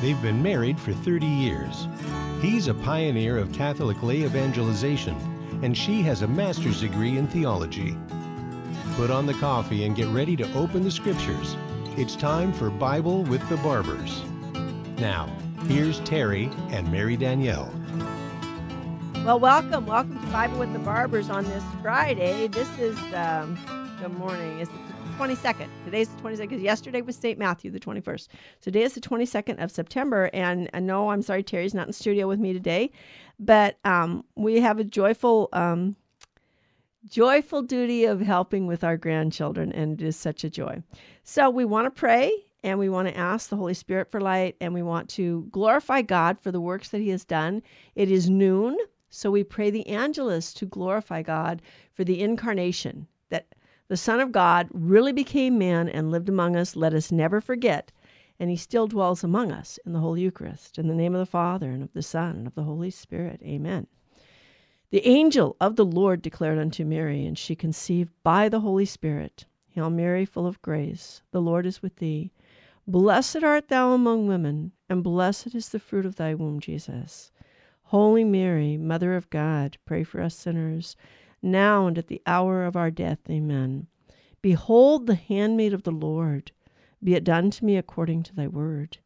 They've been married for 30 years. He's a pioneer of Catholic lay evangelization, and she has a master's degree in theology. Put on the coffee and get ready to open the scriptures. It's time for Bible with the Barbers. Now, here's Terry and Mary Danielle. Well, welcome. Welcome to Bible with the Barbers on this Friday. This is, um, good morning. It's the 22nd. Today's the 22nd. because Yesterday was St. Matthew, the 21st. Today is the 22nd of September. And I know, I'm sorry, Terry's not in studio with me today, but um, we have a joyful, um, joyful duty of helping with our grandchildren. And it is such a joy. So we want to pray and we want to ask the Holy Spirit for light and we want to glorify God for the works that He has done. It is noon. So we pray the Angelus to glorify God for the incarnation, the Son of God really became man and lived among us. Let us never forget. And he still dwells among us in the Holy Eucharist. In the name of the Father, and of the Son, and of the Holy Spirit. Amen. The angel of the Lord declared unto Mary, and she conceived by the Holy Spirit. Hail Mary, full of grace, the Lord is with thee. Blessed art thou among women, and blessed is the fruit of thy womb, Jesus. Holy Mary, Mother of God, pray for us sinners, now and at the hour of our death. Amen. Behold the handmaid of the Lord. Be it done to me according to thy word.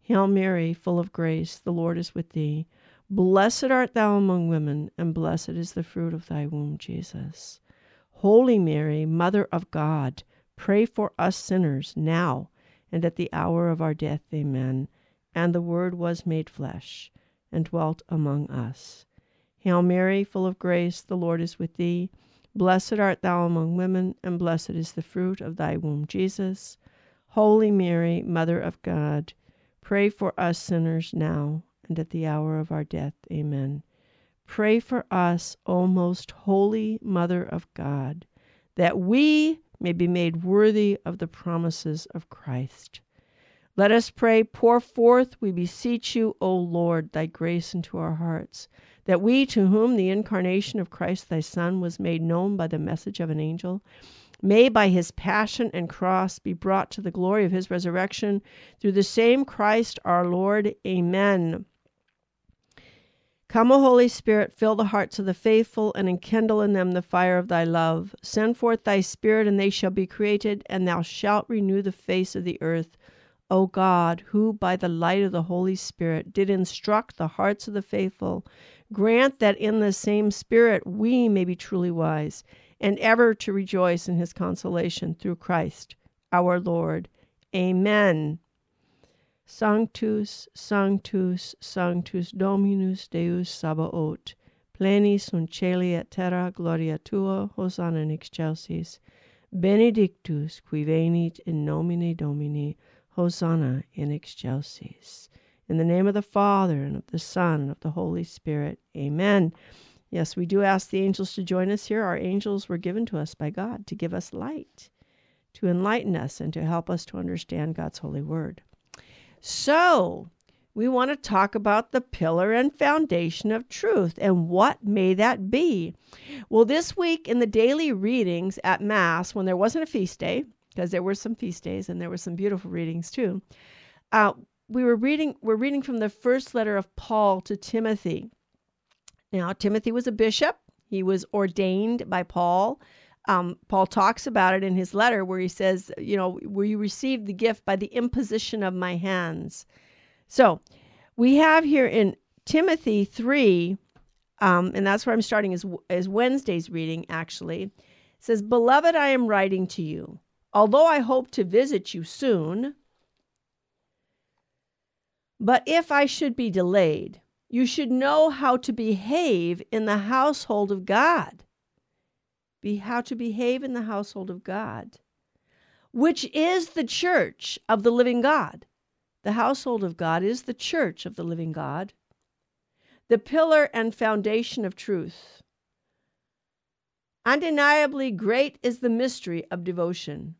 Hail Mary, full of grace, the Lord is with thee. Blessed art thou among women, and blessed is the fruit of thy womb, Jesus. Holy Mary, Mother of God, pray for us sinners, now and at the hour of our death. Amen. And the Word was made flesh and dwelt among us. Hail Mary, full of grace, the Lord is with thee. Blessed art thou among women, and blessed is the fruit of thy womb, Jesus. Holy Mary, Mother of God, pray for us sinners now and at the hour of our death. Amen. Pray for us, O most holy Mother of God, that we may be made worthy of the promises of Christ. Let us pray, pour forth, we beseech you, O Lord, thy grace into our hearts, that we, to whom the incarnation of Christ thy Son was made known by the message of an angel, may by his passion and cross be brought to the glory of his resurrection through the same Christ our Lord. Amen. Come, O Holy Spirit, fill the hearts of the faithful and enkindle in them the fire of thy love. Send forth thy Spirit, and they shall be created, and thou shalt renew the face of the earth. O God, who by the light of the Holy Spirit did instruct the hearts of the faithful, grant that in the same Spirit we may be truly wise, and ever to rejoice in his consolation through Christ our Lord. Amen. Sanctus, Sanctus, Sanctus Dominus Deus Sabaoth, pleni sunt celi et terra gloria tua, Hosanna in excelsis. Benedictus qui venit in nomine Domini, Hosanna in excelsis. In the name of the Father, and of the Son, and of the Holy Spirit. Amen. Yes, we do ask the angels to join us here. Our angels were given to us by God to give us light, to enlighten us, and to help us to understand God's holy word. So, we want to talk about the pillar and foundation of truth and what may that be. Well, this week in the daily readings at Mass, when there wasn't a feast day, because there were some feast days and there were some beautiful readings too. Uh, we were reading we're reading from the first letter of Paul to Timothy. Now, Timothy was a bishop. He was ordained by Paul. Um, Paul talks about it in his letter where he says, you know, where you received the gift by the imposition of my hands. So we have here in Timothy 3, um, and that's where I'm starting is, is Wednesday's reading actually. It says, Beloved, I am writing to you although I hope to visit you soon. But if I should be delayed, you should know how to behave in the household of God. Be how to behave in the household of God, which is the church of the living God. The household of God is the church of the living God, the pillar and foundation of truth. Undeniably great is the mystery of devotion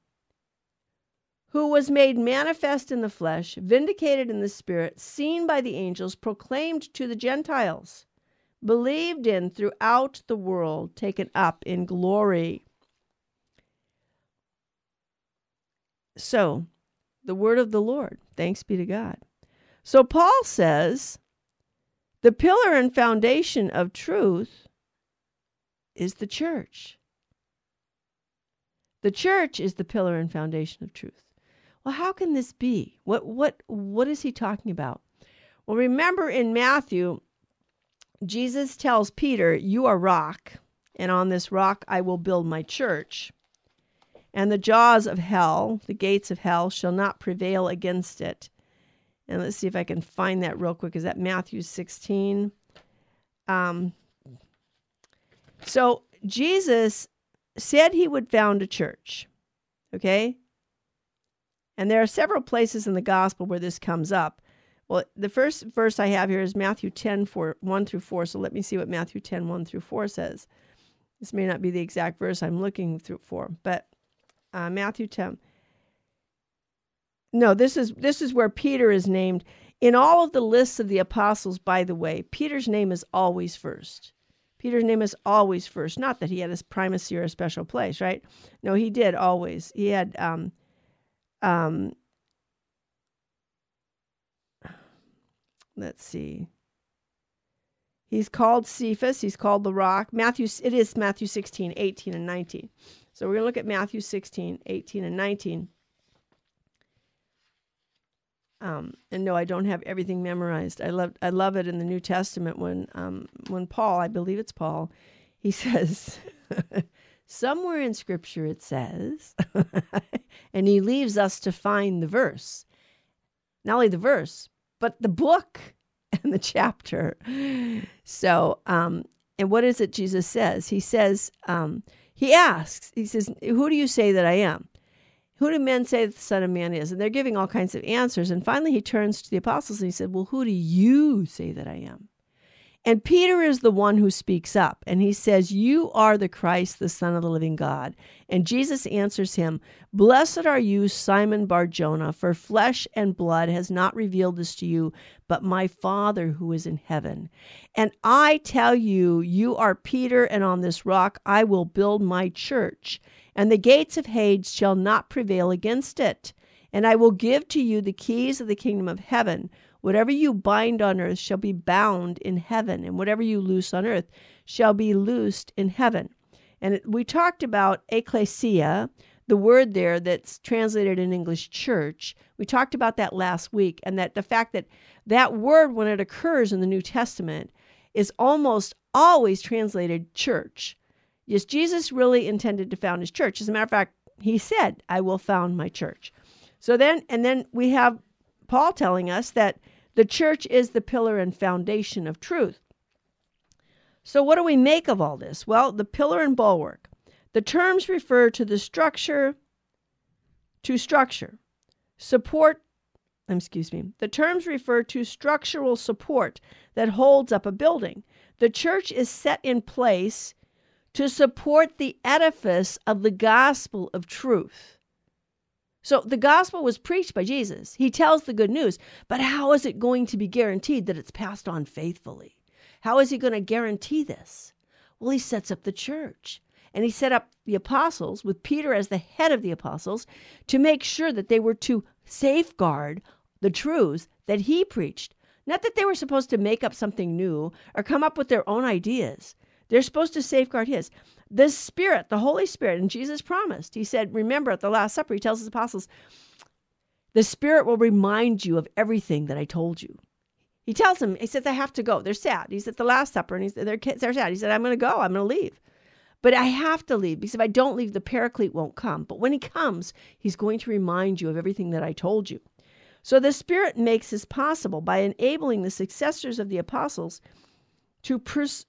who was made manifest in the flesh, vindicated in the spirit, seen by the angels, proclaimed to the Gentiles, believed in throughout the world, taken up in glory. So, the word of the Lord, thanks be to God. So Paul says the pillar and foundation of truth is the church. The church is the pillar and foundation of truth. Well, how can this be? What what what is he talking about? Well, remember in Matthew, Jesus tells Peter, "You are rock, and on this rock I will build my church." And the jaws of hell, the gates of hell, shall not prevail against it. And let's see if I can find that real quick. Is that Matthew 16? Um, so Jesus said he would found a church. Okay? And there are several places in the gospel where this comes up. Well, the first verse I have here is Matthew 10, 4, 1 through 4. So let me see what Matthew 10, 1 through 4 says. This may not be the exact verse I'm looking through for, but uh, Matthew 10. No, this is this is where Peter is named. In all of the lists of the apostles, by the way, Peter's name is always first. Peter's name is always first. Not that he had a primacy or a special place, right? No, he did always. He had um um let's see. He's called Cephas, he's called the rock. Matthew it is Matthew 16, 18 and 19. So we're going to look at Matthew 16, 18, and 19. Um, and no, I don't have everything memorized. I love I love it in the New Testament when um, when Paul, I believe it's Paul, he says somewhere in Scripture it says, and he leaves us to find the verse, not only the verse but the book and the chapter. So, um, and what is it Jesus says? He says, um, he asks, he says, Who do you say that I am? Who do men say that the Son of Man is? And they're giving all kinds of answers. And finally, he turns to the apostles and he said, Well, who do you say that I am? And Peter is the one who speaks up and he says, You are the Christ, the Son of the living God. And Jesus answers him, Blessed are you, Simon Bar Jonah, for flesh and blood has not revealed this to you, but my Father who is in heaven. And I tell you, you are Peter, and on this rock I will build my church, and the gates of Hades shall not prevail against it. And I will give to you the keys of the kingdom of heaven. Whatever you bind on earth shall be bound in heaven, and whatever you loose on earth shall be loosed in heaven. And we talked about ecclesia, the word there that's translated in English church. We talked about that last week, and that the fact that that word, when it occurs in the New Testament, is almost always translated church. Yes, Jesus really intended to found his church. As a matter of fact, he said, I will found my church. So then, and then we have Paul telling us that the church is the pillar and foundation of truth. So, what do we make of all this? Well, the pillar and bulwark. The terms refer to the structure, to structure, support, excuse me. The terms refer to structural support that holds up a building. The church is set in place to support the edifice of the gospel of truth. So the gospel was preached by Jesus. He tells the good news, but how is it going to be guaranteed that it's passed on faithfully? How is he going to guarantee this? Well, he sets up the church. And he set up the apostles with Peter as the head of the apostles to make sure that they were to safeguard the truths that he preached. Not that they were supposed to make up something new or come up with their own ideas. They're supposed to safeguard his. The Spirit, the Holy Spirit, and Jesus promised. He said, remember at the Last Supper, he tells his apostles, the Spirit will remind you of everything that I told you. He tells them, he says, I have to go. They're sad. He's at the Last Supper and he's, they're, they're sad. He said, I'm going to go. I'm going to leave. But I have to leave because if I don't leave, the Paraclete won't come. But when he comes, he's going to remind you of everything that I told you. So the Spirit makes this possible by enabling the successors of the apostles to pers-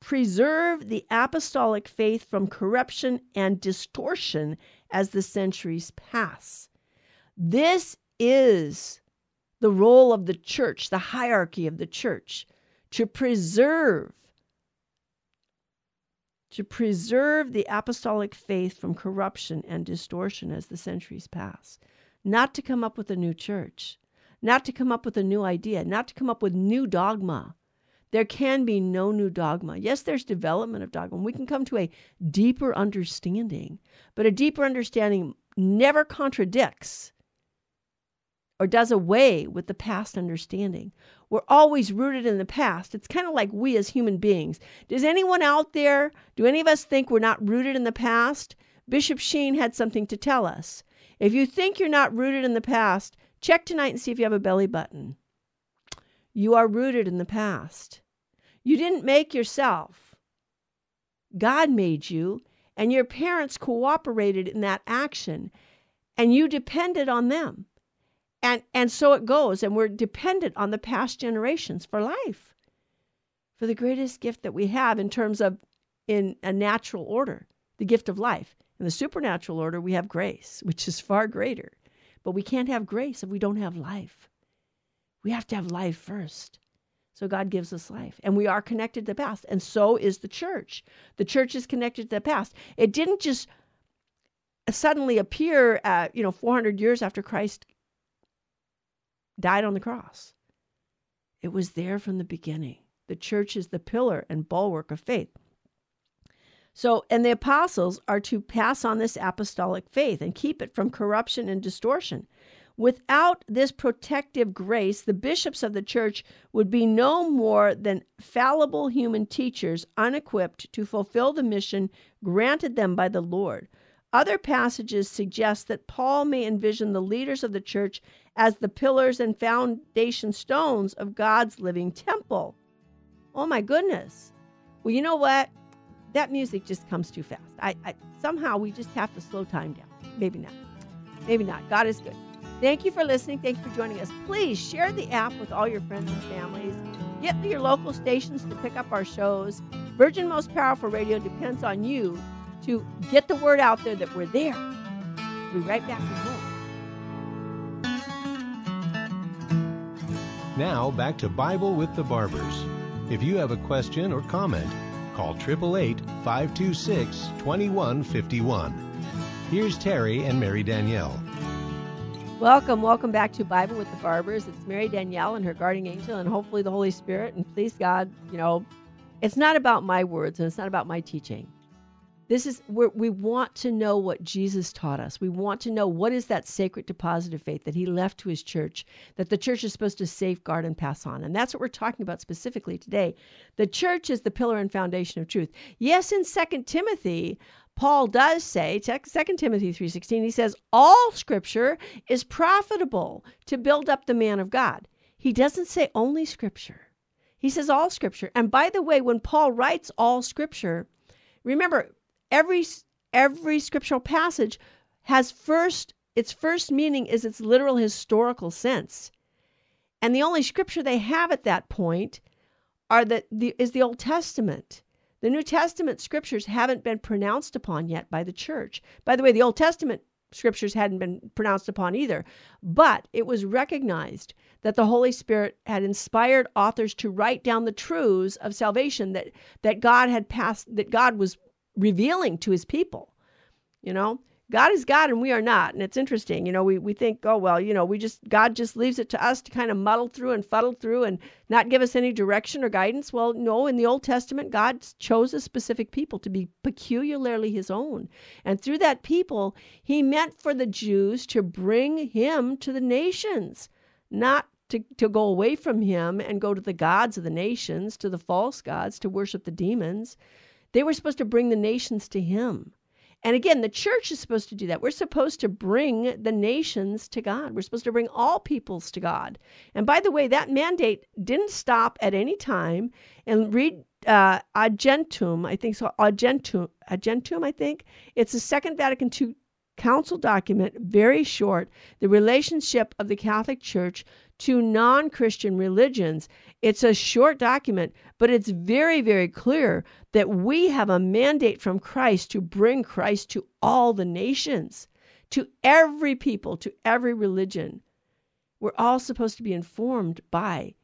preserve the apostolic faith from corruption and distortion as the centuries pass. This is the role of the church, the hierarchy of the church, to preserve to preserve the apostolic faith from corruption and distortion as the centuries pass. Not to come up with a new church, not to come up with a new idea, not to come up with new dogma, there can be no new dogma. Yes, there's development of dogma. We can come to a deeper understanding, but a deeper understanding never contradicts or does away with the past understanding. We're always rooted in the past. It's kind of like we as human beings. Does anyone out there, do any of us think we're not rooted in the past? Bishop Sheen had something to tell us. If you think you're not rooted in the past, check tonight and see if you have a belly button. You are rooted in the past. You didn't make yourself. God made you, and your parents cooperated in that action, and you depended on them. And and so it goes, and we're dependent on the past generations for life. For the greatest gift that we have in terms of in a natural order, the gift of life. In the supernatural order, we have grace, which is far greater. But we can't have grace if we don't have life. We have to have life first. So God gives us life. And we are connected to the past. And so is the church. The church is connected to the past. It didn't just suddenly appear at, you know, 400 years after Christ died on the cross. It was there from the beginning. The church is the pillar and bulwark of faith. So, and the apostles are to pass on this apostolic faith and keep it from corruption and distortion. Without this protective grace, the bishops of the church would be no more than fallible human teachers unequipped to fulfill the mission granted them by the Lord. Other passages suggest that Paul may envision the leaders of the church as the pillars and foundation stones of God's living temple. Oh my goodness. Well, you know what? that music just comes too fast. I, I somehow we just have to slow time down. Maybe not. Maybe not. God is good. Thank you for listening. Thank you for joining us. Please share the app with all your friends and families. Get to your local stations to pick up our shows. Virgin Most Powerful Radio depends on you to get the word out there that we're there. We'll be right back with more. Now, back to Bible with the Barbers. If you have a question or comment, Call 888 526 2151. Here's Terry and Mary Danielle. Welcome, welcome back to Bible with the Barbers. It's Mary Danielle and her guardian angel, and hopefully the Holy Spirit. And please God, you know, it's not about my words and it's not about my teaching. This is where we want to know what Jesus taught us. We want to know what is that sacred deposit of faith that he left to his church, that the church is supposed to safeguard and pass on. And that's what we're talking about specifically today. The church is the pillar and foundation of truth. Yes, in Second Timothy, Paul does say, 2 Timothy 3:16, he says, "All scripture is profitable to build up the man of God." He doesn't say only scripture. He says all scripture. And by the way, when Paul writes all scripture, remember every every scriptural passage has first its first meaning is its literal historical sense. And the only scripture they have at that point are that the, is the Old Testament. The New Testament scriptures haven't been pronounced upon yet by the church. By the way, the Old Testament scriptures hadn't been pronounced upon either, but it was recognized that the Holy Spirit had inspired authors to write down the truths of salvation that that God had passed that God was revealing to his people. You know, God is God and we are not. And it's interesting, you know, we, we think, oh, well, you know, we just, God just leaves it to us to kind of muddle through and fuddle through and not give us any direction or guidance. Well, no, in the Old Testament, God chose a specific people to be peculiarly his own. And through that people, he meant for the Jews to bring him to the nations, not to, to go away from him and go to the gods of the nations, to the false gods, to worship the demons. They were supposed to bring the nations to him. And again, the church is supposed to do that. We're supposed to bring the nations to God. We're supposed to bring all peoples to God. And by the way, that mandate didn't stop at any time. And read uh, Agentum, I think so, Agentum, Agentum, I think. It's the Second Vatican II council document, very short, the relationship of the Catholic Church to non Christian religions. It's a short document, but it's very, very clear that we have a mandate from Christ to bring Christ to all the nations, to every people, to every religion. We're all supposed to be informed by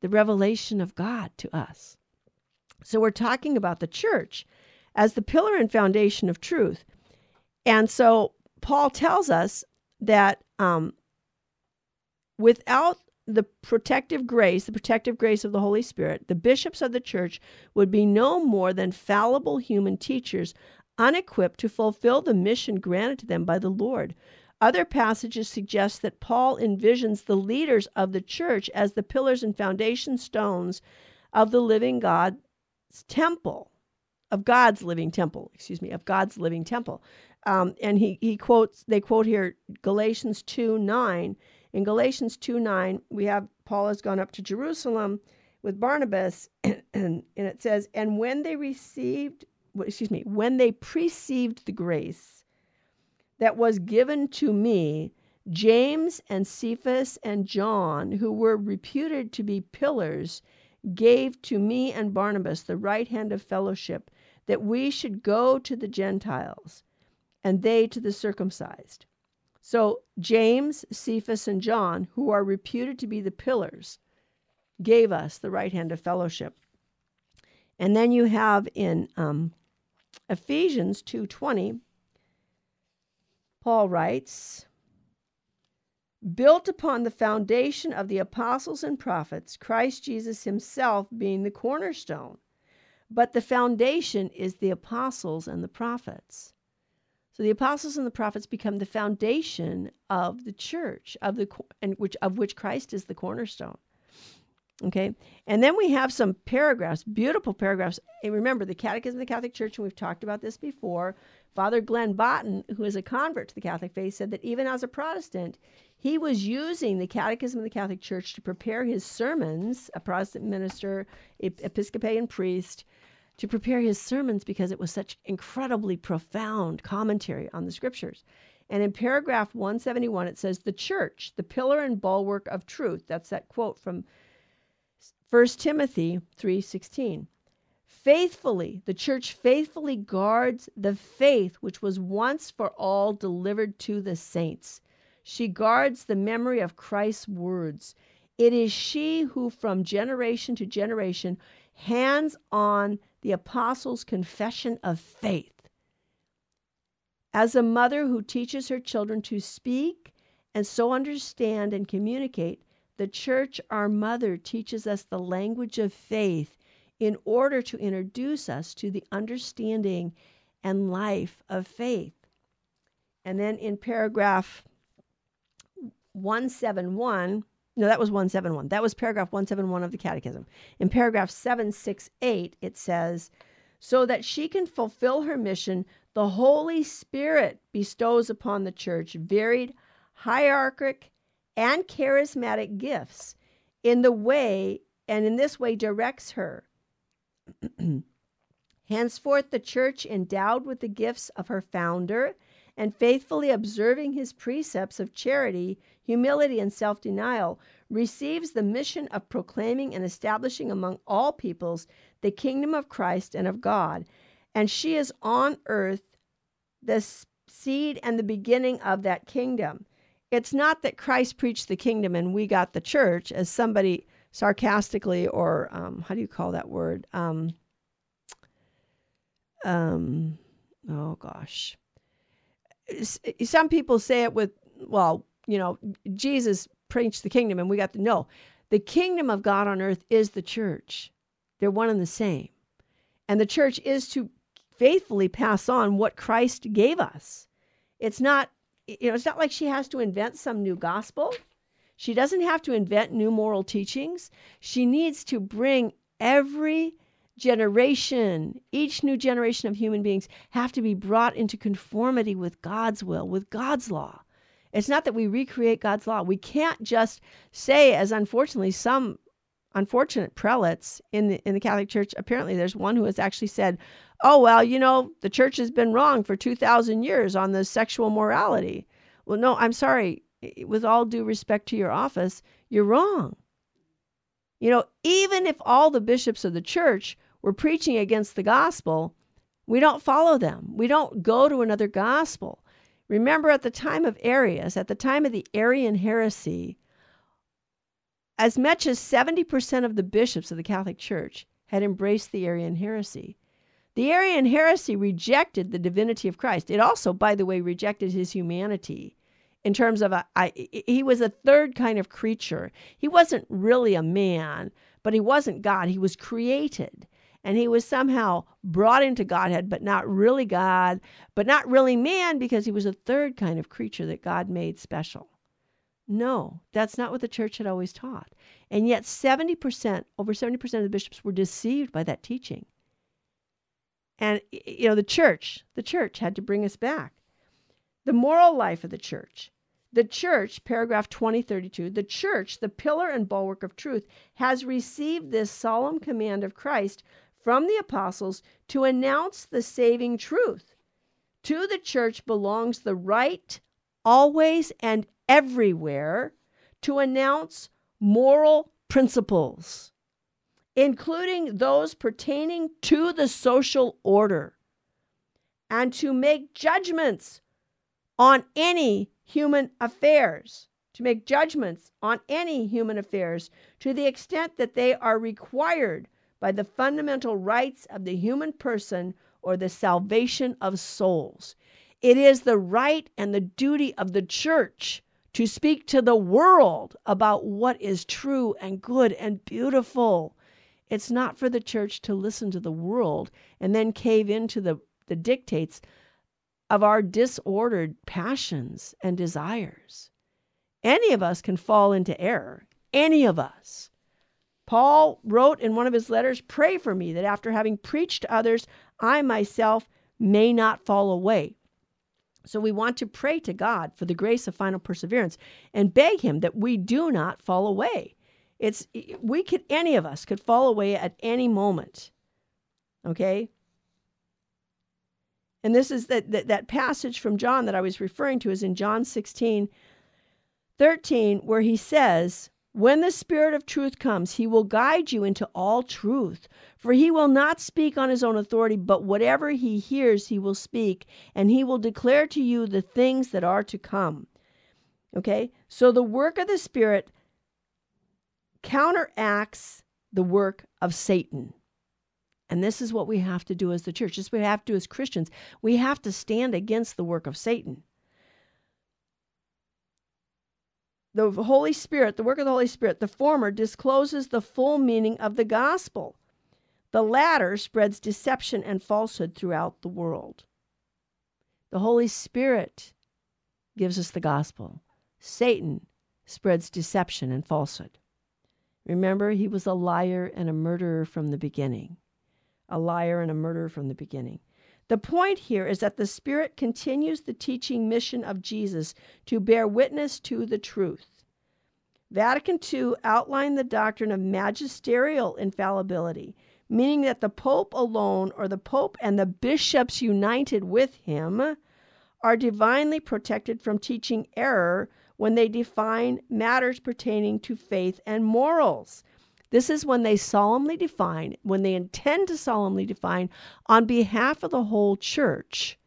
the revelation of God to us. So we're talking about the church as the pillar and foundation of truth. And so Paul tells us that um, without the protective grace, the protective grace of the Holy Spirit, the bishops of the church would be no more than fallible human teachers, unequipped to fulfill the mission granted to them by the Lord. Other passages suggest that Paul envisions the leaders of the church as the pillars and foundation stones of the living God's temple, of God's living temple, excuse me, of God's living temple. Um, and he, he quotes, they quote here Galatians 2 9. In Galatians 2 9, we have Paul has gone up to Jerusalem with Barnabas, and, and, it says, And when they received, excuse me, when they perceived the grace, that was given to me, James and Cephas and John, who were reputed to be pillars, gave to me and Barnabas the right hand of fellowship, that we should go to the Gentiles, and they to the circumcised. So James, Cephas, and John, who are reputed to be the pillars, gave us the right hand of fellowship. And then you have in um, Ephesians 2:20 Paul writes, built upon the foundation of the apostles and prophets, Christ Jesus himself being the cornerstone. But the foundation is the apostles and the prophets. So the apostles and the prophets become the foundation of the church, of the and which of which Christ is the cornerstone. Okay, and then we have some paragraphs, beautiful paragraphs. And remember, the Catechism of the Catholic Church, and we've talked about this before. Father Glenn Botton, who is a convert to the Catholic faith, said that even as a Protestant, he was using the Catechism of the Catholic Church to prepare his sermons, a Protestant minister, Episcopalian priest, to prepare his sermons because it was such incredibly profound commentary on the scriptures. And in paragraph 171, it says, The church, the pillar and bulwark of truth. That's that quote from 1 Timothy 3:16. Faithfully, the church faithfully guards the faith which was once for all delivered to the saints. She guards the memory of Christ's words. It is she who, from generation to generation, hands on the apostles' confession of faith. As a mother who teaches her children to speak and so understand and communicate, the church, our mother, teaches us the language of faith in order to introduce us to the understanding and life of faith. And then in paragraph 171, no, that was 171. That was paragraph 171 of the Catechism. In paragraph 768, it says, so that she can fulfill her mission, the Holy Spirit bestows upon the church varied hierarchic and charismatic gifts in the way and in this way directs her Henceforth, the church, endowed with the gifts of her founder and faithfully observing his precepts of charity, humility, and self denial, receives the mission of proclaiming and establishing among all peoples the kingdom of Christ and of God. And she is on earth the seed and the beginning of that kingdom. It's not that Christ preached the kingdom and we got the church, as somebody sarcastically or um, how do you call that word? Um, um, oh gosh. Some people say it with, well, you know, Jesus preached the kingdom and we got to know the kingdom of God on earth is the church. They're one and the same. And the church is to faithfully pass on what Christ gave us. It's not, you know, it's not like she has to invent some new gospel. She doesn't have to invent new moral teachings. She needs to bring every generation, each new generation of human beings have to be brought into conformity with God's will, with God's law. It's not that we recreate God's law. We can't just say, as unfortunately some unfortunate prelates in the in the Catholic Church. Apparently, there's one who has actually said, "Oh well, you know, the church has been wrong for two thousand years on the sexual morality." Well, no, I'm sorry with all due respect to your office, you're wrong. You know, even if all the bishops of the church were preaching against the gospel, we don't follow them. We don't go to another gospel. Remember, at the time of Arius, at the time of the Arian heresy, as much as 70% of the bishops of the Catholic Church had embraced the Arian heresy. The Arian heresy rejected the divinity of Christ. It also, by the way, rejected his humanity in terms of a, I, he was a third kind of creature. He wasn't really a man, but he wasn't God. He was created. And he was somehow brought into Godhead, but not really God, but not really man because he was a third kind of creature that God made special. No, that's not what the church had always taught. And yet 70%, over 70% of the bishops were deceived by that teaching. And you know, the church, the church had to bring us back. The moral life of the church. The church, paragraph 2032, the church, the pillar and bulwark of truth, has received this solemn command of Christ from the apostles to announce the saving truth. To the church belongs the right, always and everywhere, to announce moral principles, including those pertaining to the social order, and to make judgments on any human affairs, to make judgments on any human affairs to the extent that they are required by the fundamental rights of the human person or the salvation of souls. It is the right and the duty of the church to speak to the world about what is true and good and beautiful. It's not for the church to listen to the world and then cave into the, the dictates of our disordered passions and desires. Any of us can fall into error. Any of us. Paul wrote in one of his letters Pray for me that after having preached to others, I myself may not fall away. So we want to pray to God for the grace of final perseverance and beg him that we do not fall away. It's we could any of us could fall away at any moment. Okay? And this is that, that, that passage from John that I was referring to is in John 16, 13, where he says, When the Spirit of truth comes, he will guide you into all truth. For he will not speak on his own authority, but whatever he hears, he will speak, and he will declare to you the things that are to come. Okay? So the work of the Spirit counteracts the work of Satan. And this is what we have to do as the church. This is what we have to do as Christians. We have to stand against the work of Satan. The Holy Spirit, the work of the Holy Spirit, the former discloses the full meaning of the gospel. The latter spreads deception and falsehood throughout the world. The Holy Spirit gives us the gospel. Satan spreads deception and falsehood. Remember, he was a liar and a murderer from the beginning a liar and a murderer from the beginning. The point here is that the Spirit continues the teaching mission of Jesus to bear witness to the truth. Vatican II outlined the doctrine of magisterial infallibility, meaning that the Pope alone or the Pope and the bishops united with him are divinely protected from teaching error when they define matters pertaining to faith and morals. This is when they solemnly define, when they intend to solemnly define on behalf of the whole church.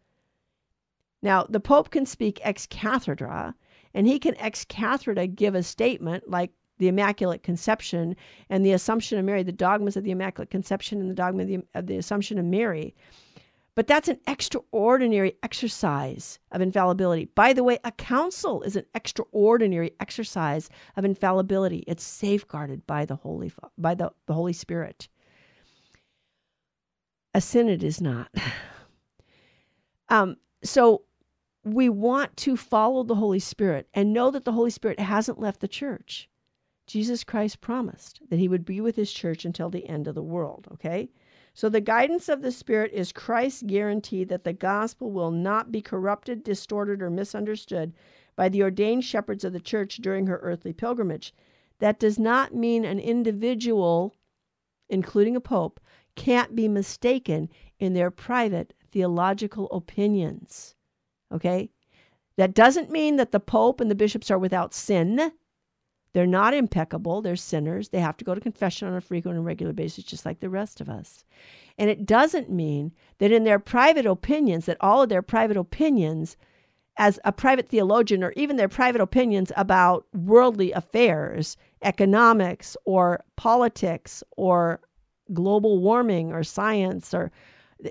Now, the Pope can speak ex cathedra, and he can ex cathedra give a statement like the Immaculate Conception and the Assumption of Mary, the dogmas of the Immaculate Conception and the dogma of the, of the Assumption of Mary. But that's an extraordinary exercise of infallibility. By the way, a council is an extraordinary exercise of infallibility. It's safeguarded by the Holy by the, the Holy Spirit. A synod is not. um, so we want to follow the Holy Spirit and know that the Holy Spirit hasn't left the church. Jesus Christ promised that he would be with his church until the end of the world, okay? So the guidance of the Spirit is Christ's guarantee that the gospel will not be corrupted, distorted, or misunderstood by the ordained shepherds of the church during her earthly pilgrimage. That does not mean an individual, including a pope, can't be mistaken in their private theological opinions. Okay? That doesn't mean that the pope and the bishops are without sin. They're not impeccable. They're sinners. They have to go to confession on a frequent and regular basis, just like the rest of us. And it doesn't mean that in their private opinions, that all of their private opinions, as a private theologian, or even their private opinions about worldly affairs, economics, or politics, or global warming, or science, or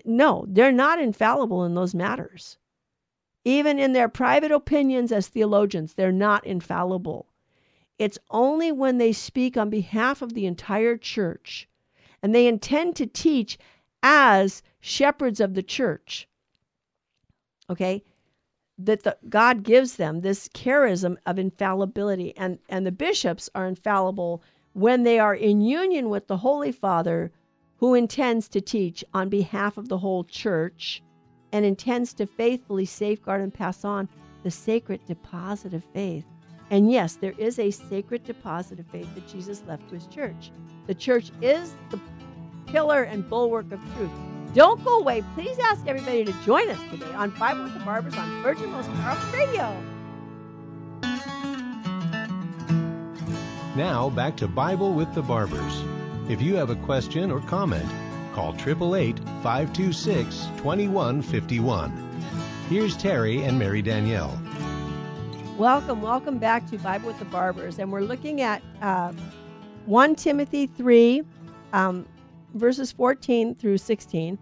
no, they're not infallible in those matters. Even in their private opinions as theologians, they're not infallible. It's only when they speak on behalf of the entire church and they intend to teach as shepherds of the church. Okay? That the, God gives them this charism of infallibility, and, and the bishops are infallible when they are in union with the Holy Father who intends to teach on behalf of the whole church and intends to faithfully safeguard and pass on the sacred deposit of faith. And yes, there is a sacred deposit of faith that Jesus left to his church. The church is the pillar and bulwark of truth. Don't go away. Please ask everybody to join us today on Bible with the Barbers on Virgin Most Powerful Radio. Now back to Bible with the Barbers. If you have a question or comment, call 888 526 2151. Here's Terry and Mary Danielle. Welcome, welcome back to Bible with the Barbers. And we're looking at uh, 1 Timothy 3, um, verses 14 through 16.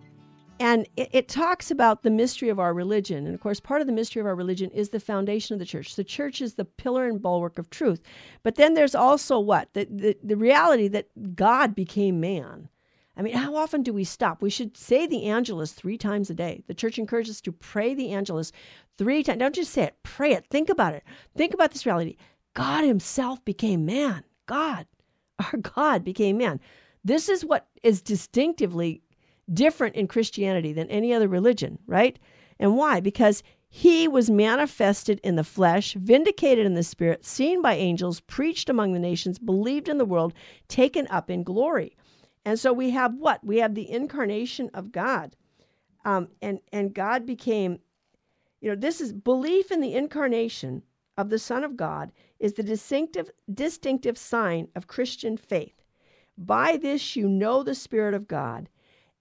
And it, it, talks about the mystery of our religion. And of course, part of the mystery of our religion is the foundation of the church. The church is the pillar and bulwark of truth. But then there's also what? The, the, the reality that God became man. I mean, how often do we stop? We should say the Angelus three times a day. The church encourages us to pray the Angelus three times. Don't just say it, pray it. Think about it. Think about this reality. God Himself became man. God, our God became man. This is what is distinctively different in Christianity than any other religion, right? And why? Because he was manifested in the flesh, vindicated in the spirit, seen by angels, preached among the nations, believed in the world, taken up in glory. And so we have what? We have the incarnation of God. Um, and, and God became, you know, this is belief in the incarnation of the Son of God is the distinctive, distinctive sign of Christian faith. By this you know the Spirit of God.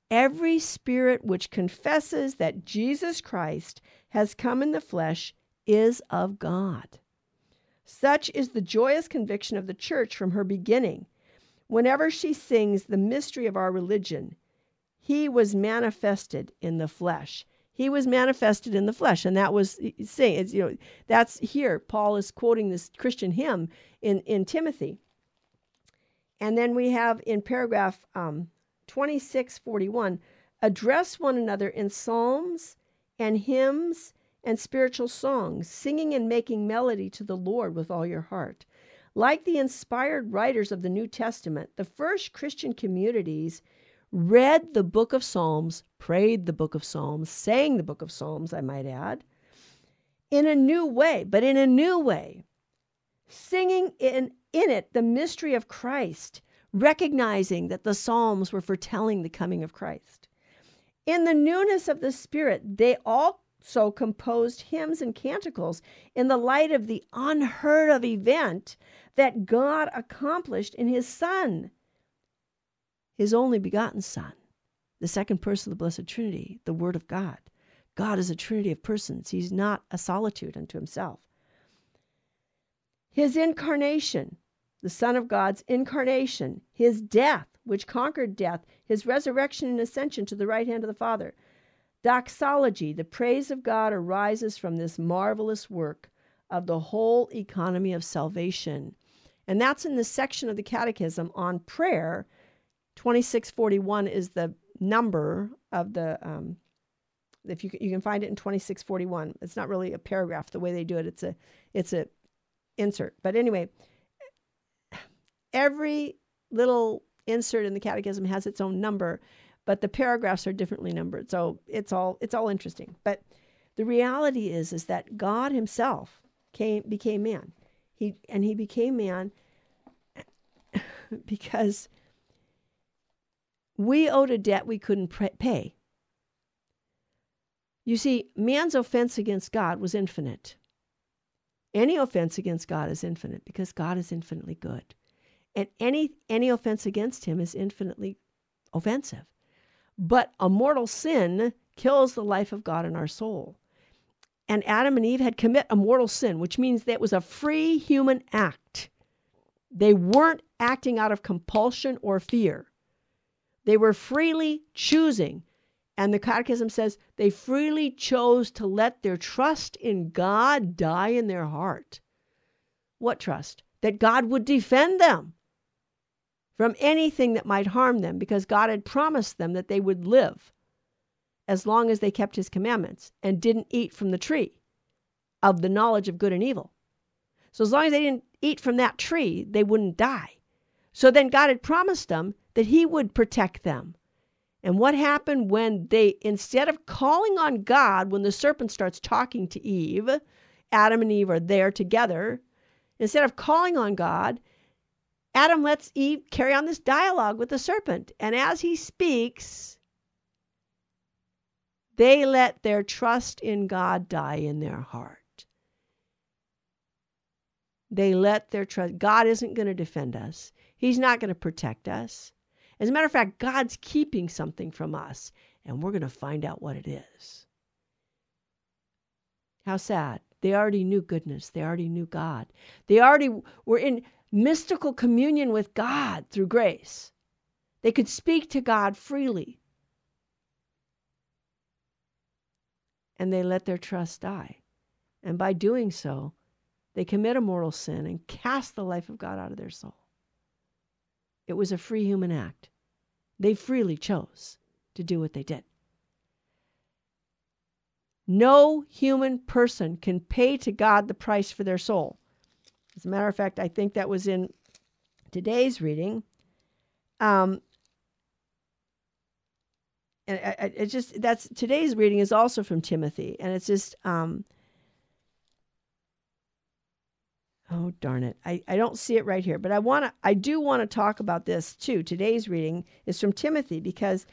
Every spirit which confesses that Jesus Christ has come in the flesh is of God. Such is the joyous conviction of the church from her beginning Whenever she sings the mystery of our religion, he was manifested in the flesh. He was manifested in the flesh, and that was saying, it's, you know, that's here. Paul is quoting this Christian hymn in in Timothy, and then we have in paragraph um, twenty six forty one, address one another in psalms and hymns and spiritual songs, singing and making melody to the Lord with all your heart. Like the inspired writers of the New Testament, the first Christian communities read the book of Psalms, prayed the book of Psalms, sang the book of Psalms, I might add, in a new way, but in a new way, singing in, in it the mystery of Christ, recognizing that the Psalms were foretelling the coming of Christ. In the newness of the Spirit, they also composed hymns and canticles in the light of the unheard of event that God accomplished in his Son, his only begotten Son, the second person of the Blessed Trinity, the Word of God. God is a trinity of persons, he's not a solitude unto himself. His incarnation, the Son of God's incarnation, his death, which conquered death, his resurrection and ascension to the right hand of the Father. Doxology, the praise of God, arises from this marvelous work of the whole economy of salvation and that's in the section of the Catechism on prayer. 2641 is the number of the, um, if you, you can find it in 2641. It's not really a paragraph the way they do it. It's a, it's a insert. But anyway, every little insert in the catechism has its own number, but the paragraphs are differently numbered. So it's all it's all interesting. But the reality is is that God himself came became man. He and he became man because we owed a debt we couldn't pay. You see, man's offense against God was infinite. Any offense against God is infinite because God is infinitely good. And any any offense against him is infinitely offensive. But a mortal sin kills the life of God in our soul. And Adam and Eve had commit a mortal sin, which means that it was a free human act. They weren't acting out of compulsion or fear. They were freely choosing. And the Catechism says they freely chose to let their trust in God die in their heart. What trust? That God would defend them from anything that might harm them because God had promised them that they would live as long as they kept his commandments and didn't eat from the tree of the knowledge of good and evil. So as long as they didn't eat from that tree, they wouldn't die. So then God had promised them that he would protect them. And what happened when they, instead of calling on God, when the serpent starts talking to Eve, Adam and Eve are there together, instead of calling on God, Adam lets Eve carry on this dialogue with the serpent. And as he speaks, they let their trust in God die in their heart. They let their trust. God isn't going to defend us, He's not going to protect us. As a matter of fact, God's keeping something from us, and we're going to find out what it is. How sad. They already knew goodness. They already knew God. They already were in mystical communion with God through grace. They could speak to God freely. And they let their trust die. And by doing so, they commit a mortal sin and cast the life of God out of their soul. It was a free human act. They freely chose to do what they did. No human person can pay to God the price for their soul. As a matter of fact, I think that was in today's reading. Um, and it's just that's today's reading is also from Timothy, and it's just um, oh darn it, I, I don't see it right here, but I want to I do want to talk about this too. Today's reading is from Timothy because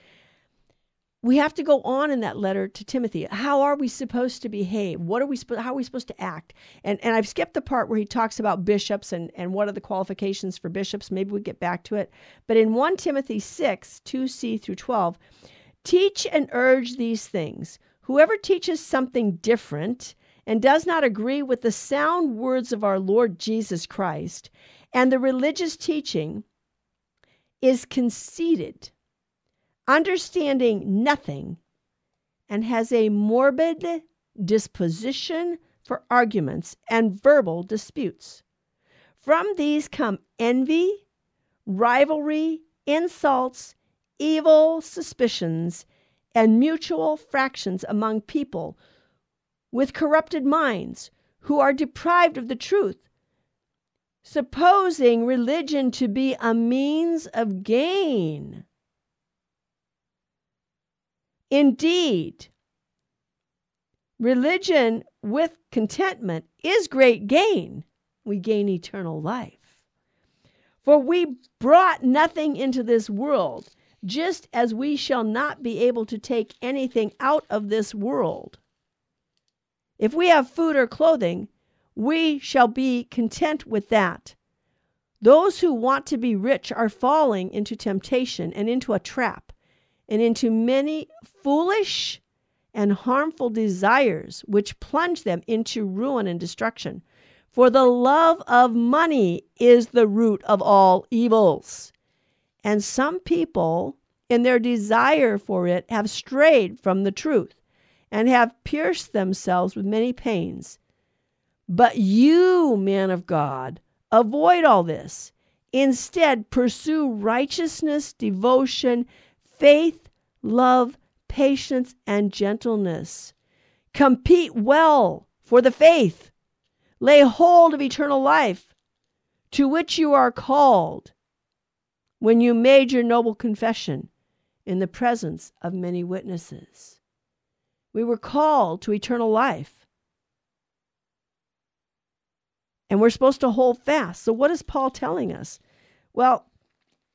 we have to go on in that letter to Timothy. How are we supposed to behave? What are we how are we supposed to act? And and I've skipped the part where he talks about bishops and and what are the qualifications for bishops. Maybe we get back to it. But in 1 Timothy 6, 2c through 12, teach and urge these things. Whoever teaches something different and does not agree with the sound words of our Lord Jesus Christ and the religious teaching is conceited understanding nothing, and has a morbid disposition for arguments and verbal disputes. From these come envy, rivalry, insults, evil suspicions, and mutual fractions among people with corrupted minds who are deprived of the truth, supposing religion to be a means of gain. Indeed, religion with contentment is great gain. We gain eternal life. For we brought nothing into this world, just as we shall not be able to take anything out of this world. If we have food or clothing, we shall be content with that. Those who want to be rich are falling into temptation and into a trap and into many foolish and harmful desires, which plunge them into ruin and destruction. For the love of money is the root of all evils. And some people, in their desire for it, have strayed from the truth and have pierced themselves with many pains. But you, man of God, avoid all this. Instead, pursue righteousness, devotion, faith, love, patience, and gentleness. Compete well for the faith. Lay hold of eternal life, to which you are called when you made your noble confession in the presence of many witnesses. We were called to eternal life. And we're supposed to hold fast. So, what is Paul telling us? Well,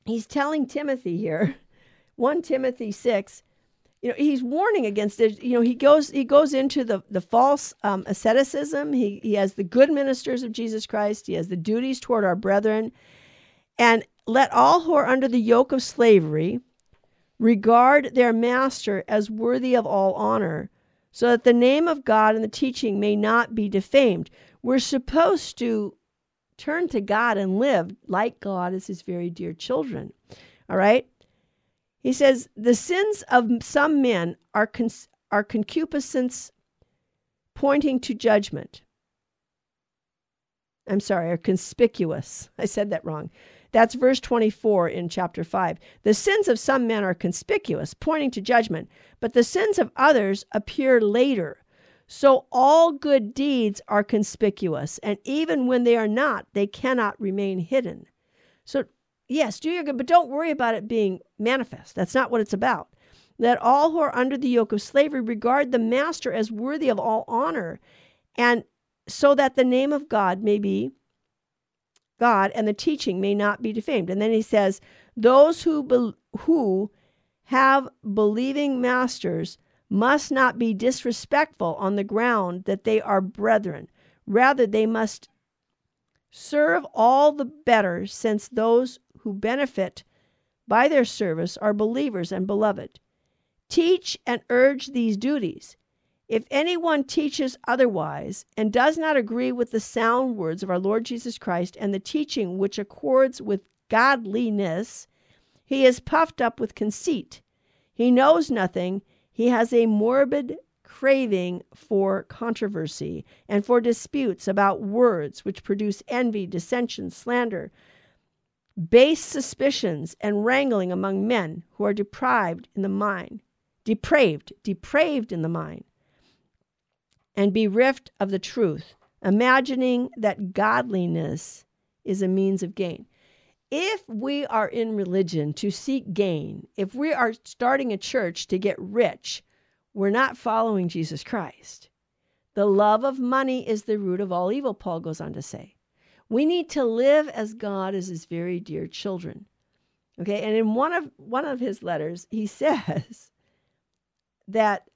he's telling Timothy here 1 Timothy 6, you know, he's warning against it. You know, he goes he goes into the the false um, asceticism. He he has the good ministers of Jesus Christ. He has the duties toward our brethren, and let all who are under the yoke of slavery regard their master as worthy of all honor, so that the name of God and the teaching may not be defamed. We're supposed to turn to God and live like God as His very dear children. All right. He says, The sins of some men are, are concupiscence pointing to judgment. I'm sorry, are conspicuous. I said that wrong. That's verse 24 in chapter 5. The sins of some men are conspicuous, pointing to judgment, but the sins of others appear later. So all good deeds are conspicuous, and even when they are not, they cannot remain hidden. So, yes, do your good, but don't worry about it being manifest. That's not what it's about. Let all who are under the yoke of slavery regard the master as worthy of all honor, and so that the name of God may be God and the teaching may not be defamed. And then he says, those who be- who have believing masters must not be disrespectful on the ground that they are brethren. Rather, they must serve all the better since those who benefit by their service are believers and beloved. Teach and urge these duties. If anyone teaches otherwise and does not agree with the sound words of our Lord Jesus Christ and the teaching which accords with godliness, he is puffed up with conceit. He knows nothing. He has a morbid craving for controversy and for disputes about words which produce envy, dissension, slander, base suspicions, and wrangling among men who are deprived in the mind. Depraved, depraved in the mind and bereft of the truth, imagining that godliness is a means of gain. If we are in religion to seek gain, if we are starting a church to get rich, we're not following Jesus Christ. The love of money is the root of all evil, Paul goes on to say. We need to live as God is his very dear children. Okay, and in one of one of his letters, he says that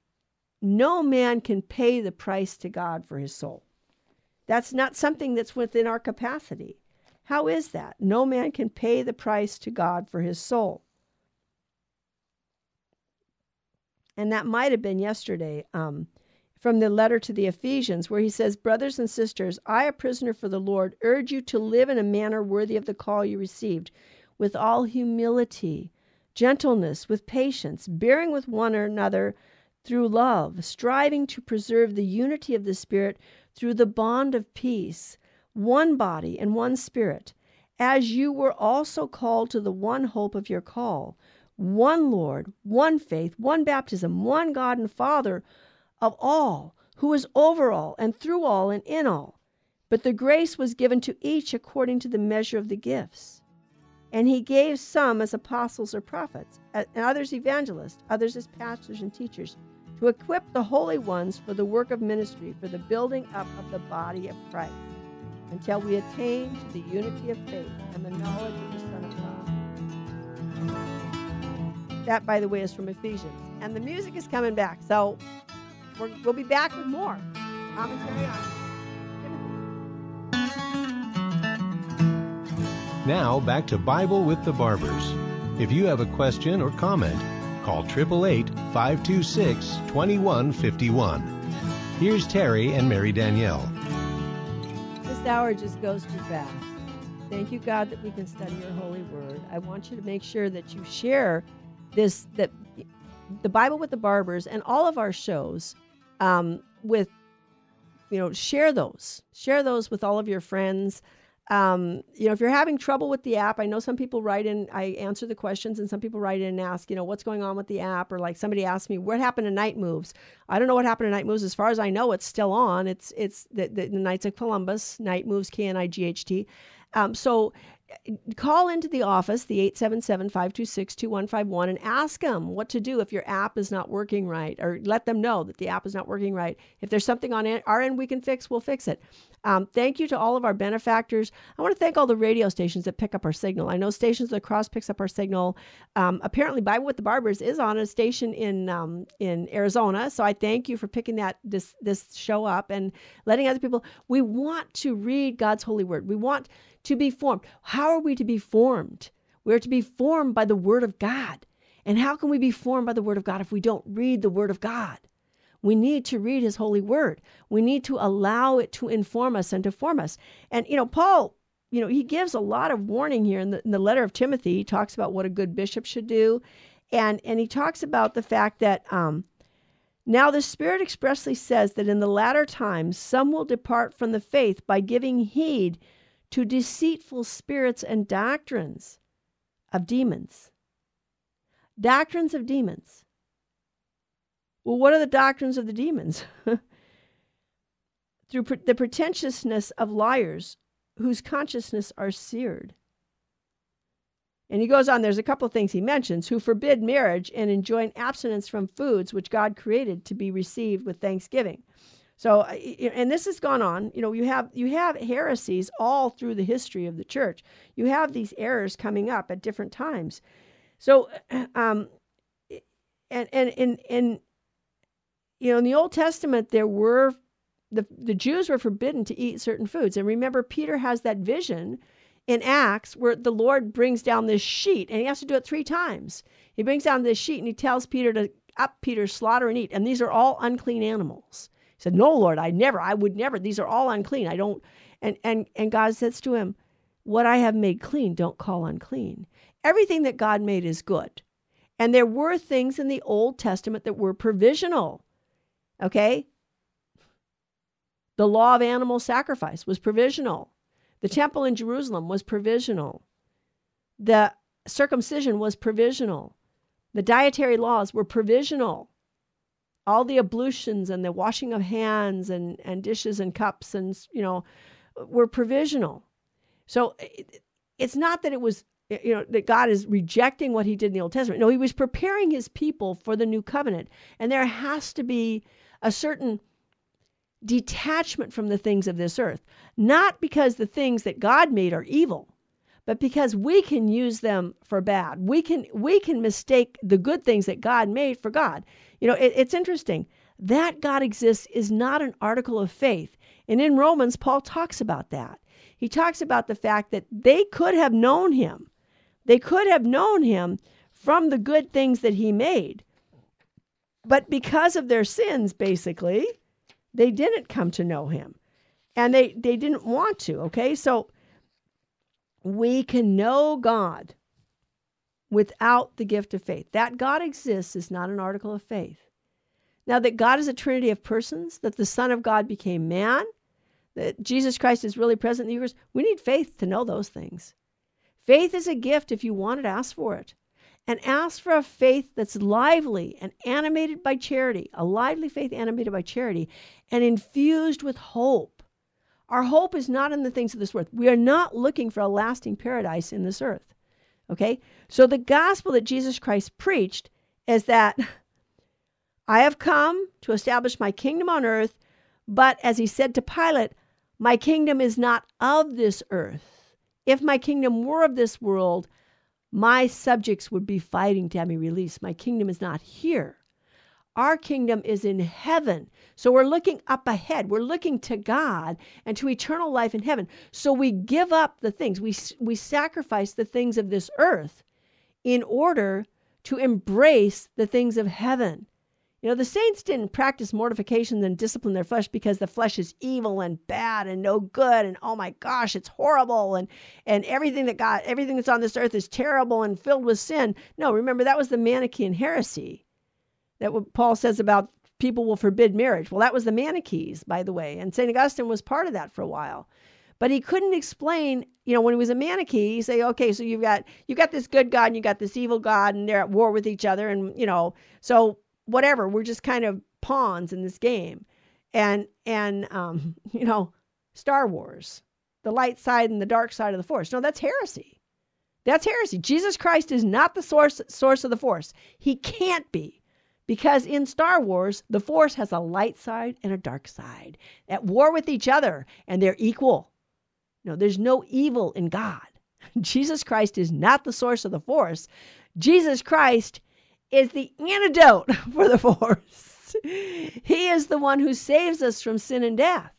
no man can pay the price to God for his soul. That's not something that's within our capacity. How is that? No man can pay the price to God for his soul. And that might have been yesterday um, from the letter to the Ephesians, where he says, Brothers and sisters, I, a prisoner for the Lord, urge you to live in a manner worthy of the call you received, with all humility, gentleness, with patience, bearing with one another through love, striving to preserve the unity of the Spirit through the bond of peace, one body and one Spirit, as you were also called to the one hope of your call, one Lord, one faith, one baptism, one God and Father of all, who is over all and through all and in all. But the grace was given to each according to the measure of the gifts. And he gave some as apostles or prophets, and others evangelists, others as pastors and teachers to equip the holy ones for the work of ministry, for the building up of the body of Christ, until we attain to the unity of faith and the knowledge of the Son of God. That, by the way, is from Ephesians. And the music is coming back. So we will be back with more commentary on Now, back to Bible with the Barbers. If you have a question or comment, Call 888 526 2151. Here's Terry and Mary Danielle. This hour just goes too fast. Thank you, God, that we can study your holy word. I want you to make sure that you share this, that the Bible with the Barbers and all of our shows um, with, you know, share those. Share those with all of your friends. Um, you know, if you're having trouble with the app, I know some people write in, I answer the questions, and some people write in and ask, you know, what's going on with the app? Or like somebody asked me, what happened to Knight Moves? I don't know what happened to Knight Moves. As far as I know, it's still on. It's it's the, the, the Knights of Columbus, Knight Moves, K N I G H T. Um, so call into the office, the 877 526 2151, and ask them what to do if your app is not working right, or let them know that the app is not working right. If there's something on our end we can fix, we'll fix it. Um, thank you to all of our benefactors. I want to thank all the radio stations that pick up our signal. I know Stations Across picks up our signal. Um, apparently, Bible with the Barbers is on a station in um, in Arizona, so I thank you for picking that this this show up and letting other people. We want to read God's holy word. We want to be formed. How are we to be formed? We're to be formed by the Word of God. And how can we be formed by the Word of God if we don't read the Word of God? We need to read His holy Word. We need to allow it to inform us and to form us. And, you know, Paul, you know, he gives a lot of warning here in the, in the letter of Timothy. He talks about what a good bishop should do. And, and he talks about the fact that um, now the Spirit expressly says that in the latter times some will depart from the faith by giving heed to deceitful spirits and doctrines of demons. Doctrines of demons. Well, what are the doctrines of the demons? Through pre- the pretentiousness of liars whose consciousness are seared. And he goes on, there's a couple of things he mentions who forbid marriage and enjoin abstinence from foods which God created to be received with thanksgiving. So, and this has gone on. You know, you have you have heresies all through the history of the church. You have these errors coming up at different times. So, um, and and and and you know, in the Old Testament, there were the the Jews were forbidden to eat certain foods. And remember, Peter has that vision in Acts where the Lord brings down this sheet, and he has to do it three times. He brings down this sheet and he tells Peter to up Peter, slaughter and eat. And these are all unclean animals. Said, No, Lord, I never, I would never. These are all unclean. I don't and and and God says to him, What I have made clean, don't call unclean. Everything that God made is good. And there were things in the Old Testament that were provisional. Okay? The law of animal sacrifice was provisional. The temple in Jerusalem was provisional. The circumcision was provisional. The dietary laws were provisional. All the ablutions and the washing of hands and, and dishes and cups and, you know, were provisional. So it's not that it was, you know, that God is rejecting what he did in the Old Testament. No, he was preparing his people for the new covenant. And there has to be a certain detachment from the things of this earth, not because the things that God made are evil, but because we can use them for bad. We can we can mistake the good things that God made for God. You know, it, it's interesting that God exists is not an article of faith. And in Romans, Paul talks about that. He talks about the fact that they could have known him. They could have known him from the good things that he made. But because of their sins, basically, they didn't come to know him. And they, they didn't want to, okay? So we can know God without the gift of faith. That God exists is not an article of faith. Now, that God is a trinity of persons, that the Son of God became man, that Jesus Christ is really present in the universe, we need faith to know those things. Faith is a gift if you want it, ask for it and ask for a faith that's lively and animated by charity, a lively faith animated by charity and infused with hope. Our hope is not in the things of this world. We are not looking for a lasting paradise in this earth. Okay? So the gospel that Jesus Christ preached is that I have come to establish my kingdom on earth, but as he said to Pilate, my kingdom is not of this earth. If my kingdom were of this world, my subjects would be fighting to have me released. My kingdom is not here. Our kingdom is in heaven. So we're looking up ahead. We're looking to God and to eternal life in heaven. So we give up the things, we, we sacrifice the things of this earth in order to embrace the things of heaven. You know, the saints didn't practice mortification and discipline their flesh because the flesh is evil and bad and no good and oh my gosh, it's horrible and and everything that God everything that's on this earth is terrible and filled with sin. No, remember that was the Manichaean heresy. That what Paul says about people will forbid marriage. Well, that was the Manichees, by the way, and St. Augustine was part of that for a while. But he couldn't explain, you know, when he was a Manichee, he say, okay, so you've got you got this good God and you got this evil God, and they're at war with each other, and you know, so whatever. We're just kind of pawns in this game, and and um, you know, Star Wars, the light side and the dark side of the Force. No, that's heresy. That's heresy. Jesus Christ is not the source source of the Force. He can't be. Because in Star Wars, the Force has a light side and a dark side at war with each other, and they're equal. No, there's no evil in God. Jesus Christ is not the source of the Force. Jesus Christ is the antidote for the force. he is the one who saves us from sin and death.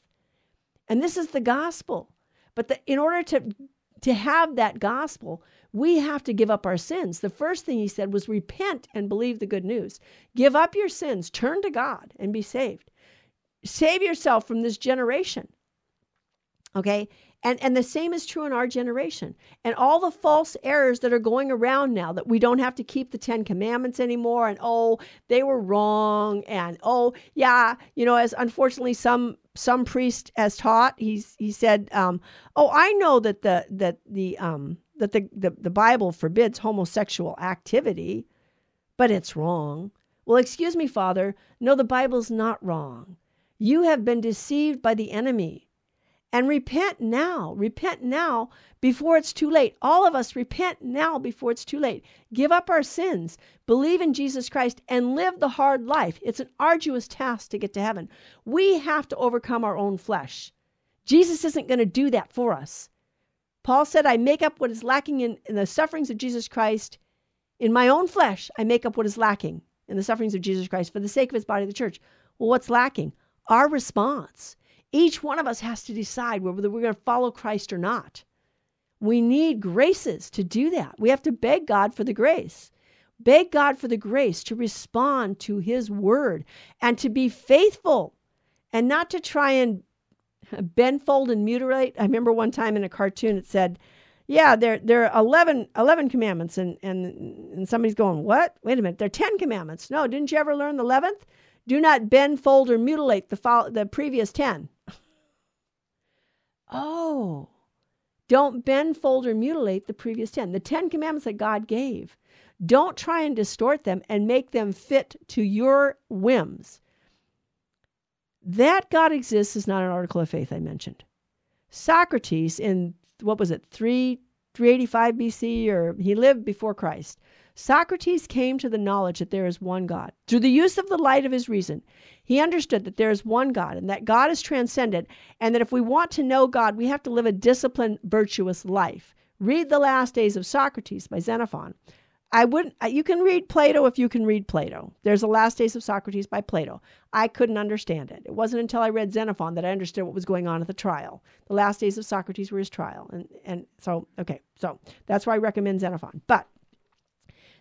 And this is the gospel. But the, in order to, to have that gospel, we have to give up our sins. The first thing he said was repent and believe the good news. Give up your sins, turn to God, and be saved. Save yourself from this generation. Okay? And, and the same is true in our generation. And all the false errors that are going around now that we don't have to keep the Ten Commandments anymore, and oh, they were wrong, and oh, yeah, you know, as unfortunately some some priest has taught, he's he said, um, oh, I know that the that the um, that the, the, the Bible forbids homosexual activity, but it's wrong. Well, excuse me, Father. No, the Bible's not wrong. You have been deceived by the enemy. And repent now. Repent now before it's too late. All of us repent now before it's too late. Give up our sins, believe in Jesus Christ, and live the hard life. It's an arduous task to get to heaven. We have to overcome our own flesh. Jesus isn't going to do that for us. Paul said, I make up what is lacking in, in the sufferings of Jesus Christ. In my own flesh, I make up what is lacking in the sufferings of Jesus Christ for the sake of his body, the church. Well, what's lacking? Our response. Each one of us has to decide whether we're going to follow Christ or not. We need graces to do that. We have to beg God for the grace. Beg God for the grace to respond to his word and to be faithful and not to try and bend, fold, and mutilate. I remember one time in a cartoon it said, yeah, there there are 11, 11 commandments, and, and and somebody's going, what? Wait a minute, there are ten commandments. No, didn't you ever learn the eleventh? Do not bend, fold, or mutilate the fo- the previous ten. oh, don't bend, fold, or mutilate the previous ten. The ten commandments that God gave. Don't try and distort them and make them fit to your whims. That God exists is not an article of faith I mentioned. Socrates in what was it, 3 385 BC or he lived before Christ. Socrates came to the knowledge that there is one God. Through the use of the light of his reason, he understood that there is one God and that God is transcendent and that if we want to know God, we have to live a disciplined, virtuous life. Read The Last Days of Socrates by Xenophon. I wouldn't. You can read Plato if you can read Plato. There's the Last Days of Socrates by Plato. I couldn't understand it. It wasn't until I read Xenophon that I understood what was going on at the trial. The last days of Socrates were his trial, and and so okay, so that's why I recommend Xenophon. But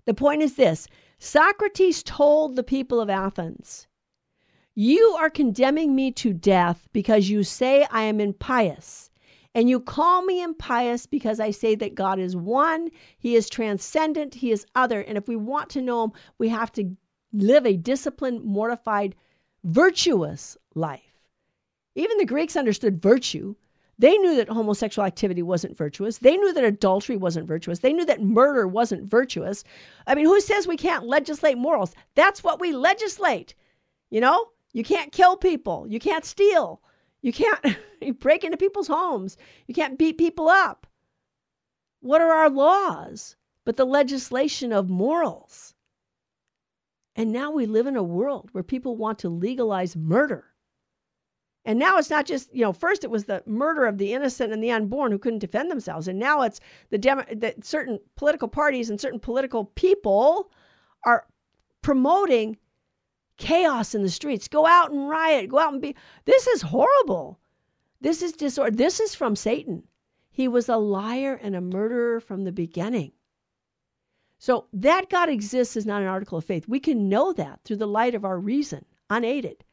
the point is this: Socrates told the people of Athens, "You are condemning me to death because you say I am impious." And you call me impious because I say that God is one, He is transcendent, He is other. And if we want to know Him, we have to live a disciplined, mortified, virtuous life. Even the Greeks understood virtue. They knew that homosexual activity wasn't virtuous. They knew that adultery wasn't virtuous. They knew that murder wasn't virtuous. I mean, who says we can't legislate morals? That's what we legislate. You know, you can't kill people, you can't steal, you can't you break into people's homes. You can't beat people up. What are our laws but the legislation of morals? And now we live in a world where people want to legalize murder. And now it's not just, you know, first it was the murder of the innocent and the unborn who couldn't defend themselves. And now it's the, Demo- that certain political parties and certain political people are promoting chaos in the streets. Go out and riot. Go out and be. This is horrible. This is disorder. This is from Satan. He was a liar and a murderer from the beginning. So that God exists is not an article of faith. We can know that through the light of our reason, unaided.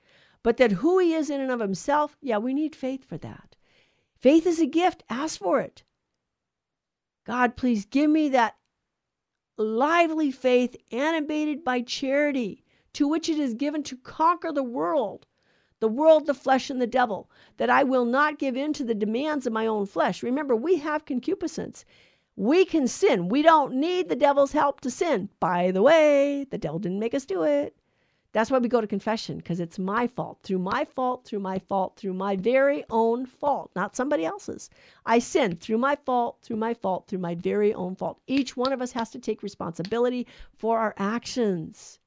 But that who he is in and of himself, yeah, we need faith for that. Faith is a gift. Ask for it. God, please give me that lively faith animated by charity to which it is given to conquer the world, the world, the flesh, and the devil, that I will not give in to the demands of my own flesh. Remember, we have concupiscence. We can sin. We don't need the devil's help to sin. By the way, the devil didn't make us do it. That's why we go to confession, because it's my fault. Through my fault, through my fault, through my very own fault, not somebody else's. I sinned through my fault, through my fault, through my very own fault. Each one of us has to take responsibility for our actions.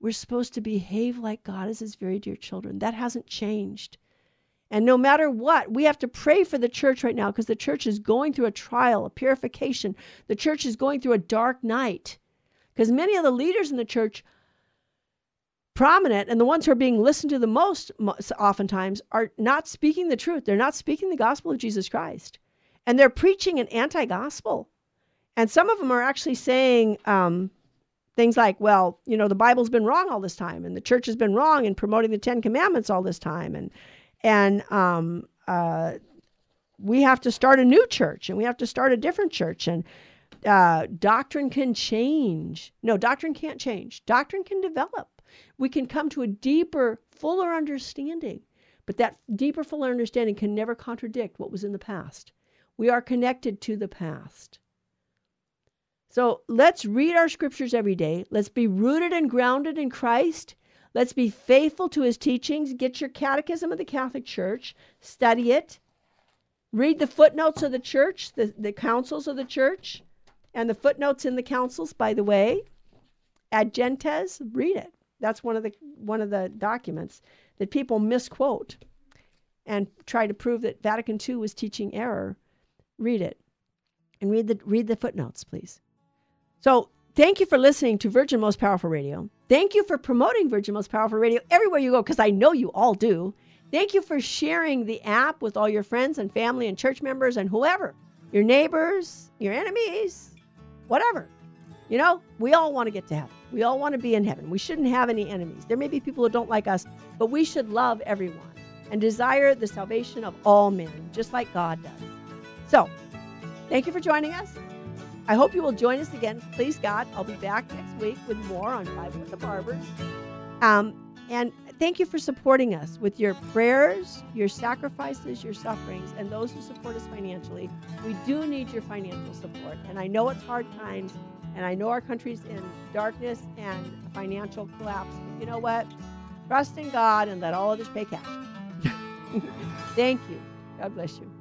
We're supposed to behave like God as his very dear children. That hasn't changed. And no matter what, we have to pray for the church right now because the church is going through a trial, a purification. The church is going through a dark night because many of the leaders in the church, prominent and the ones who are being listened to the most, oftentimes, are not speaking the truth. They're not speaking the gospel of Jesus Christ. And they're preaching an anti gospel. And some of them are actually saying, um, things like, well, you know, the Bible's been wrong all this time, and the church has been wrong in promoting the Ten Commandments all this time, and and um, uh, we have to start a new church and we have to start a different church and uh, doctrine can change. No, doctrine can't change. Doctrine can develop. We can come to a deeper, fuller understanding. But that deeper, fuller understanding can never contradict what was in the past. We are connected to the past. So let's read our scriptures every day. Let's be rooted and grounded in Christ. Let's be faithful to his teachings. Get your catechism of the Catholic Church, study it. Read the footnotes of the church, the, the councils of the church, and the footnotes in the councils, by the way. Ad Gentes, read it. That's one of the one of the documents that people misquote and try to prove that Vatican II was teaching error. Read it. And read the read the footnotes, please. So thank you for listening to Virgin Most Powerful Radio. Thank you for promoting Virgin Most Powerful Radio everywhere you go, because I know you all do. Thank you for sharing the app with all your friends and family and church members and whoever, your neighbors, your enemies, whatever. You know, we all want to get to heaven. We all want to be in heaven. We shouldn't have any enemies. There may be people who don't like us, but we should love everyone and desire the salvation of all men, just like God does. So, thank you for joining us. I hope you will join us again. Please, God, I'll be back next week with more on Bible with the Barbers. Um, and thank you for supporting us with your prayers, your sacrifices, your sufferings, and those who support us financially. We do need your financial support. And I know it's hard times, and I know our country's in darkness and financial collapse. But you know what? Trust in God and let all others pay cash. Thank you. God bless you.